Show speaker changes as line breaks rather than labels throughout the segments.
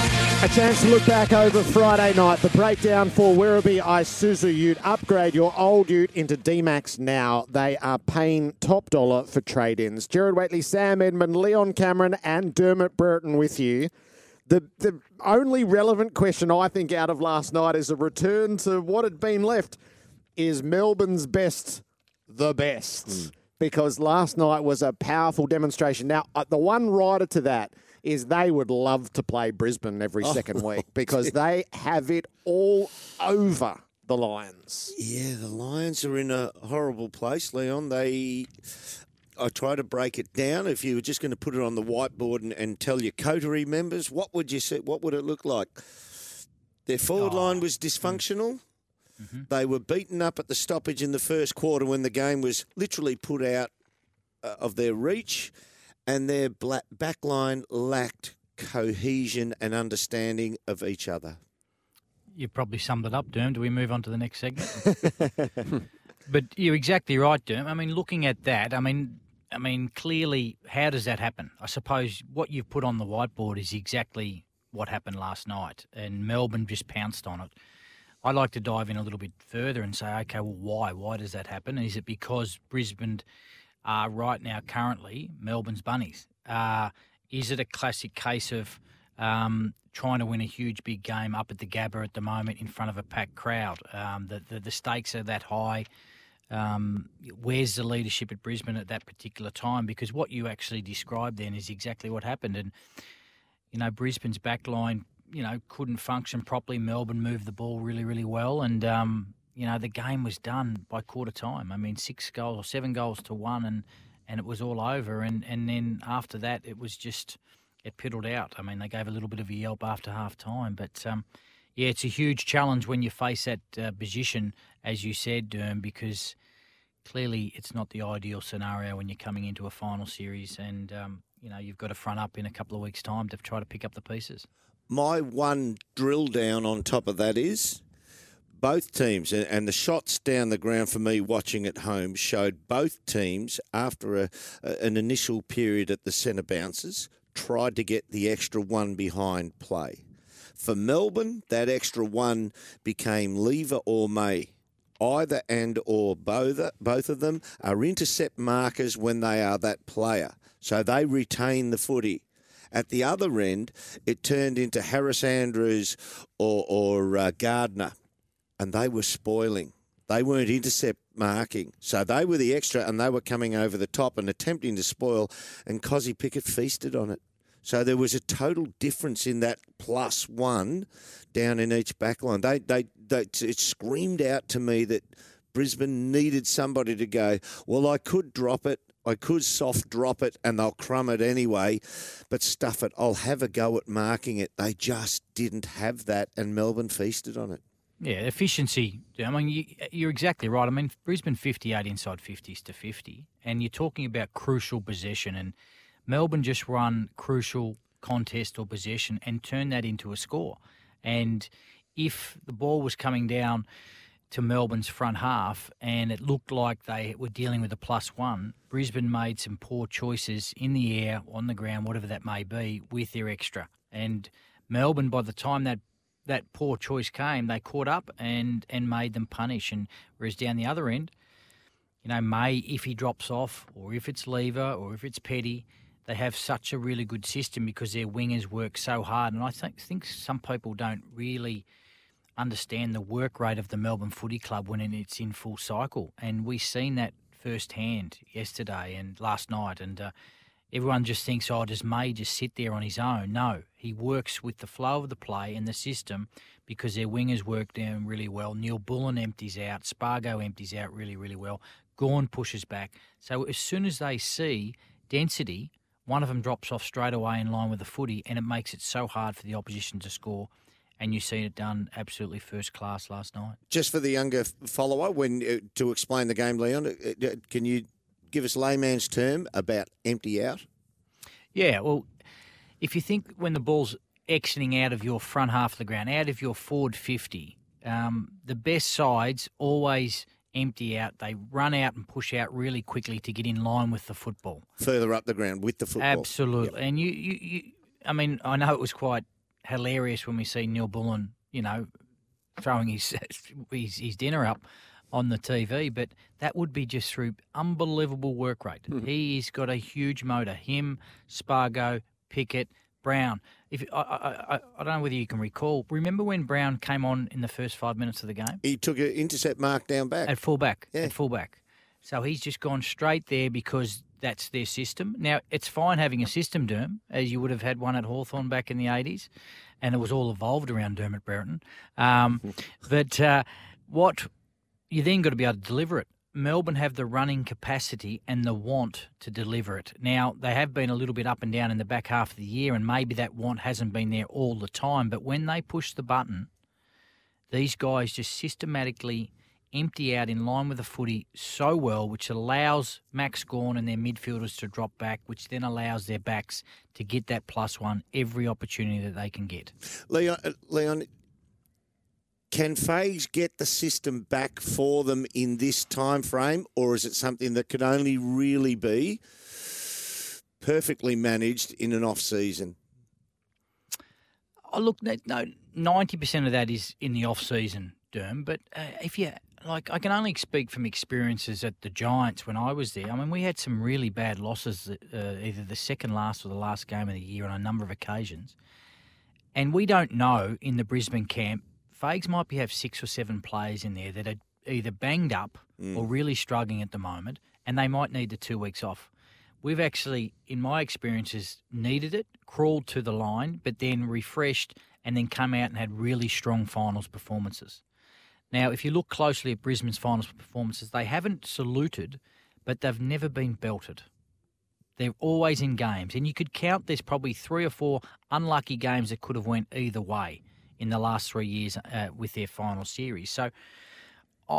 A chance to look back over Friday night. The breakdown for Werribee Isuzu Ute. Upgrade your old Ute into D-Max now. They are paying top dollar for trade-ins. Gerard Whateley, Sam Edmund, Leon Cameron and Dermott Brereton with you. The, the only relevant question I think out of last night is a return to what had been left. Is Melbourne's best the best? Because last night was a powerful demonstration. Now, uh, the one rider to that is they would love to play Brisbane every second week because they have it all over the Lions.
Yeah, the Lions are in a horrible place, Leon. They. I try to break it down. If you were just going to put it on the whiteboard and, and tell your coterie members, what would you say? What would it look like? Their forward line was dysfunctional. They were beaten up at the stoppage in the first quarter when the game was literally put out uh, of their reach, and their black back line lacked cohesion and understanding of each other.
You've probably summed it up, Derm. Do we move on to the next segment? but you're exactly right, Derm. I mean, looking at that, I mean, I mean, clearly, how does that happen? I suppose what you've put on the whiteboard is exactly what happened last night, and Melbourne just pounced on it. I'd like to dive in a little bit further and say, okay, well, why? Why does that happen? Is it because Brisbane are right now currently Melbourne's bunnies? Uh, is it a classic case of um, trying to win a huge big game up at the Gabba at the moment in front of a packed crowd? Um, the, the the stakes are that high. Um, where's the leadership at Brisbane at that particular time? Because what you actually described then is exactly what happened, and you know Brisbane's back line, you know, couldn't function properly. Melbourne moved the ball really, really well, and um, you know the game was done by quarter time. I mean, six goals or seven goals to one, and and it was all over. And and then after that, it was just it piddled out. I mean, they gave a little bit of a yelp after half time, but um, yeah, it's a huge challenge when you face that uh, position, as you said, because clearly it's not the ideal scenario when you're coming into a final series, and um, you know you've got to front up in a couple of weeks' time to try to pick up the pieces.
My one drill down on top of that is both teams, and, and the shots down the ground for me watching at home showed both teams after a, a- an initial period at the centre bounces tried to get the extra one behind play. For Melbourne, that extra one became lever or may. Either and or both, both of them are intercept markers when they are that player. So they retain the footy. At the other end, it turned into Harris Andrews or, or uh, Gardiner, and they were spoiling. They weren't intercept marking. So they were the extra, and they were coming over the top and attempting to spoil, and Kozzy Pickett feasted on it. So there was a total difference in that plus one down in each backline. They, they, they, it screamed out to me that Brisbane needed somebody to go, well, I could drop it. I could soft drop it and they'll crumb it anyway, but stuff it. I'll have a go at marking it. They just didn't have that, and Melbourne feasted on it.
Yeah, efficiency. I mean, you, you're exactly right. I mean, Brisbane 58 inside 50s to 50, and you're talking about crucial possession. And Melbourne just run crucial contest or possession and turn that into a score. And if the ball was coming down to Melbourne's front half and it looked like they were dealing with a plus one, Brisbane made some poor choices in the air, on the ground, whatever that may be, with their extra. And Melbourne, by the time that that poor choice came, they caught up and and made them punish. And whereas down the other end, you know, May if he drops off, or if it's Lever, or if it's Petty, they have such a really good system because their wingers work so hard. And I think think some people don't really understand the work rate of the Melbourne Footy Club when it's in full cycle, and we seen that firsthand yesterday and last night, and. Uh, everyone just thinks, oh, does May just sit there on his own? No, he works with the flow of the play and the system because their wingers work down really well. Neal-Bullen empties out, Spargo empties out really, really well. Gawn pushes back. So as soon as they see density, one of them drops off straight away in line with the footy, and it makes it so hard for the opposition to score. And you've seen it done absolutely first class last night.
Just for the younger follower, when uh, to explain the game, Leon, uh, uh, can you give us layman's term about empty out?
Yeah, well, if you think when the ball's exiting out of your front half of the ground, out of your forward 50, um, the best sides always empty out. They run out and push out really quickly to get in line with the football.
Further up the ground with the football.
Absolutely. Yep. And you, you, you, I mean, I know it was quite hilarious when we see Neal-Bullen, you know, throwing his, his, his dinner up on the TV, but that would be just through unbelievable work rate. Mm-hmm. He's got a huge motor. Him, Spargo, Pickett, Brown. If I, I, I, don't know whether you can recall. Remember when Brown came on in the first five minutes of the game?
He took an intercept mark down back
at fullback. Yeah. At fullback. So he's just gone straight there because that's their system. Now it's fine having a system, Derm, as you would have had one at Hawthorn back in the eighties, and it was all evolved around Dermott Brereton. Um, but uh, what you then got to be able to deliver it. Melbourne have the running capacity and the want to deliver it. Now, they have been a little bit up and down in the back half of the year, and maybe that want hasn't been there all the time. But when they push the button, these guys just systematically empty out in line with the footy so well, which allows Max Gawn and their midfielders to drop back, which then allows their backs to get that plus one every opportunity that they can get.
Leon, uh, Leon can Fags get the system back for them in this time frame, or is it something that could only really be perfectly managed in an off season?
Oh, look, no, ninety percent of that is in the off season, Derm. But uh, if you like, I can only speak from experiences at the Giants when I was there. I mean, we had some really bad losses, uh, either the second last or the last game of the year on a number of occasions. And we don't know in the Brisbane camp Fags might be have six or seven players in there that are either banged up mm. or really struggling at the moment, and they might need the two weeks off. We've actually, in my experiences, needed it, crawled to the line, but then refreshed and then come out and had really strong finals performances. Now, if you look closely at Brisbane's finals performances, they haven't saluted, but they've never been belted. They're always in games, and you could count there's probably three or four unlucky games that could have went either way in the last three years uh, with their final series. So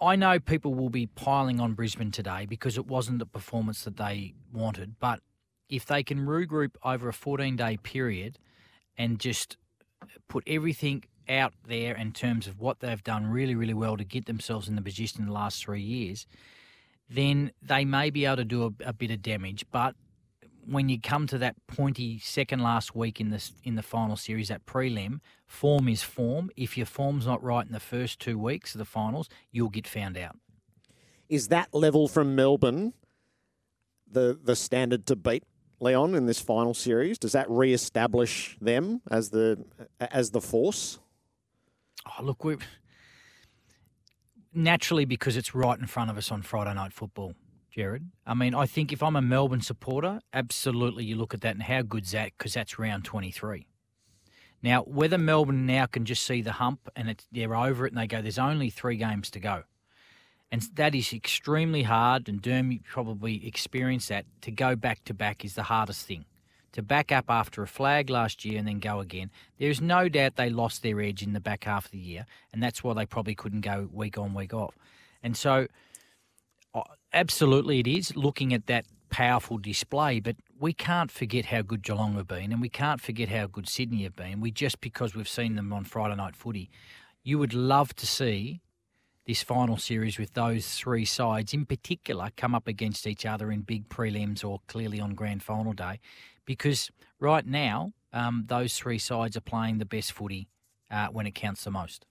I know people will be piling on Brisbane today because it wasn't the performance that they wanted. But if they can regroup over a 14 day period and just put everything out there in terms of what they've done really, really well to get themselves in the position in the last three years, then they may be able to do a, a bit of damage. But when you come to that pointy second last week in the in the final series, that prelim, form is form. If your form's not right in the first two weeks of the finals, you'll get found out.
Is that level from Melbourne the the standard to beat Leon in this final series? Does that re-establish them as the as the force?
Oh, look, we naturally because it's right in front of us on Friday night football. Gerard. I mean, I think if I'm a Melbourne supporter, absolutely you look at that and how good's that because that's round 23. Now, whether Melbourne now can just see the hump and it's, they're over it and they go, there's only three games to go. And that is extremely hard, and Derm probably experienced that. To go back to back is the hardest thing. To back up after a flag last year and then go again, there's no doubt they lost their edge in the back half of the year, and that's why they probably couldn't go week on, week off. And so absolutely it is looking at that powerful display, but we can't forget how good Geelong have been, and we can't forget how good Sydney have been. We just because we've seen them on Friday night footy, you would love to see this final series with those three sides in particular come up against each other in big prelims or clearly on grand final day, because right now um, those three sides are playing the best footy uh, when it counts the most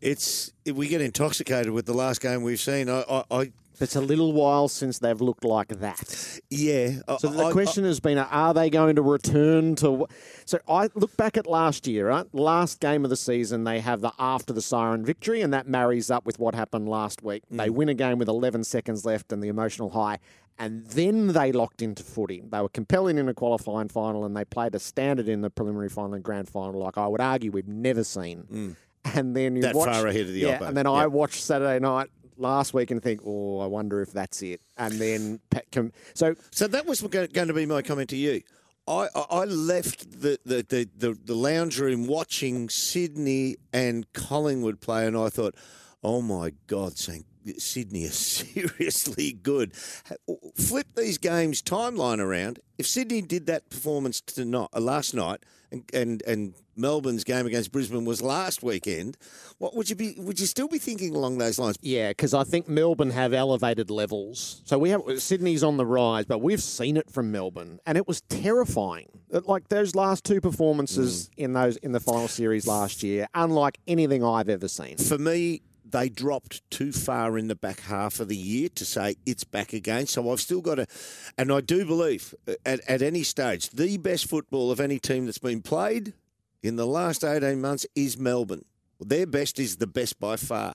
it's we get intoxicated with the last game we've seen. I, I,
It's a little while since they've looked like that.
Yeah.
So the
I- I-
question has been, are they going to return to? So I look back at last year, right? Last game of the season, they have the after the siren victory, and that marries up with what happened last week.
Mm.
They win a game with 11 seconds left and the emotional high, and then they locked into footy. They were compelling in a qualifying final, and they played a standard in the preliminary final and grand final, like I would argue we've never seen. And then you
Mm. That
watch,
far ahead of the
yeah,
oppo.
and then I watched Saturday night last week and think, oh, I wonder if that's it. And then so
So that was going to be my comment to you. I, I left the, the, the, the, the lounge room watching Sydney and Collingwood play, and I thought, oh my God. Sydney is seriously good. Flip these games timeline around. If Sydney did that performance tonight, uh, last night, and, and and Melbourne's game against Brisbane was last weekend, what would you be? Would you still be thinking along those lines?
Yeah, because I think Melbourne have elevated levels. So we have Sydney's on the rise, but we've seen it from Melbourne, and it was terrifying. It- Like those last two performances mm. in those in the final series last year, unlike anything I've ever seen.
For me, they dropped too far in the back half of the year to say it's back again. So I've still got to, and I do believe uh, at, at any stage, the best football of any team that's been played in the last 18 months is Melbourne. Their best is the best by far.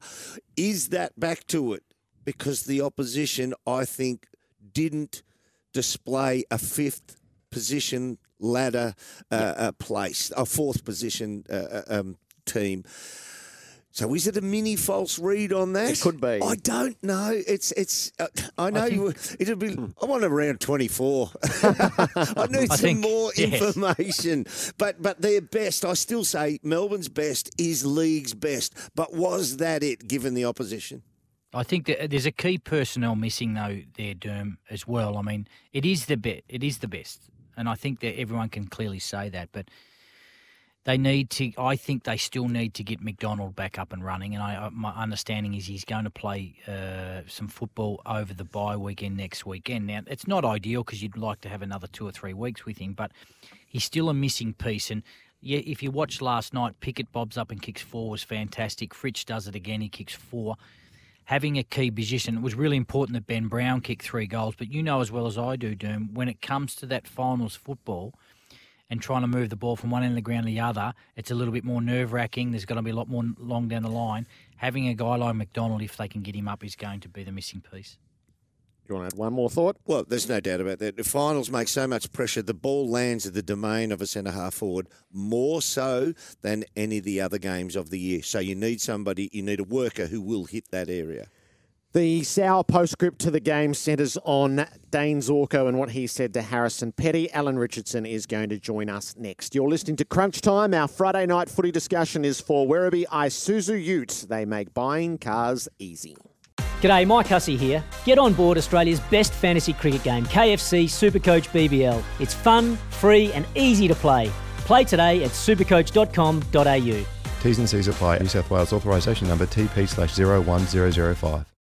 Is that back to it? Because the opposition, I think, didn't display a fifth position ladder uh, uh, place, a fourth position uh, uh, um, team. So is it a mini false read on that?
It could be.
I don't know. It's it's. Uh, I know you. It'll be. I want around twenty four. I need
I
some
think-
more
yes.
information. But but their best. I still say Melbourne's best is league's best. But was that it? Given the opposition.
I think that there's a key personnel missing though there, Derm, as well. I mean, it is the best. It is the best, and I think that everyone can clearly say that. But they need to. I think they still need to get McDonald back up and running. And I, my understanding is he's going to play uh, some football over the bye weekend next weekend. Now it's not ideal because you'd like to have another two or three weeks with him, but he's still a missing piece. And yeah, if you watched last night, Pickett bobs up and kicks four was fantastic. Fritsch does it again; he kicks four having a key position. It was really important that Ben Brown kicked three goals, but you know as well as I do, Doom, when it comes to that finals football and trying to move the ball from one end of the ground to the other, it's a little bit more nerve wracking. There's got to be a lot more long down the line. Having a guy like McDonald, if they can get him up, is going to be the missing piece.
You want to add one more thought?
Well, there's no doubt about that. The finals make so much pressure. The ball lands at the domain of a centre half forward more so than any of the other games of the year. So you need somebody, you need a worker who will hit that area.
The sour postscript to the game centres on Dayne Zorko and what he said to Harrison Petty. Alan Richardson is going to join us next. You're listening to Crunch Time. Our Friday night footy discussion is for Werribee Isuzu Ute. They make buying cars easy.
G'day, Mike Hussey here. Get on board Australia's best fantasy cricket game, KFC Supercoach BBL. It's fun, free, and easy to play. Play today at supercoach.com.au.
T's and C's apply. New South Wales authorisation number TP slash 01005.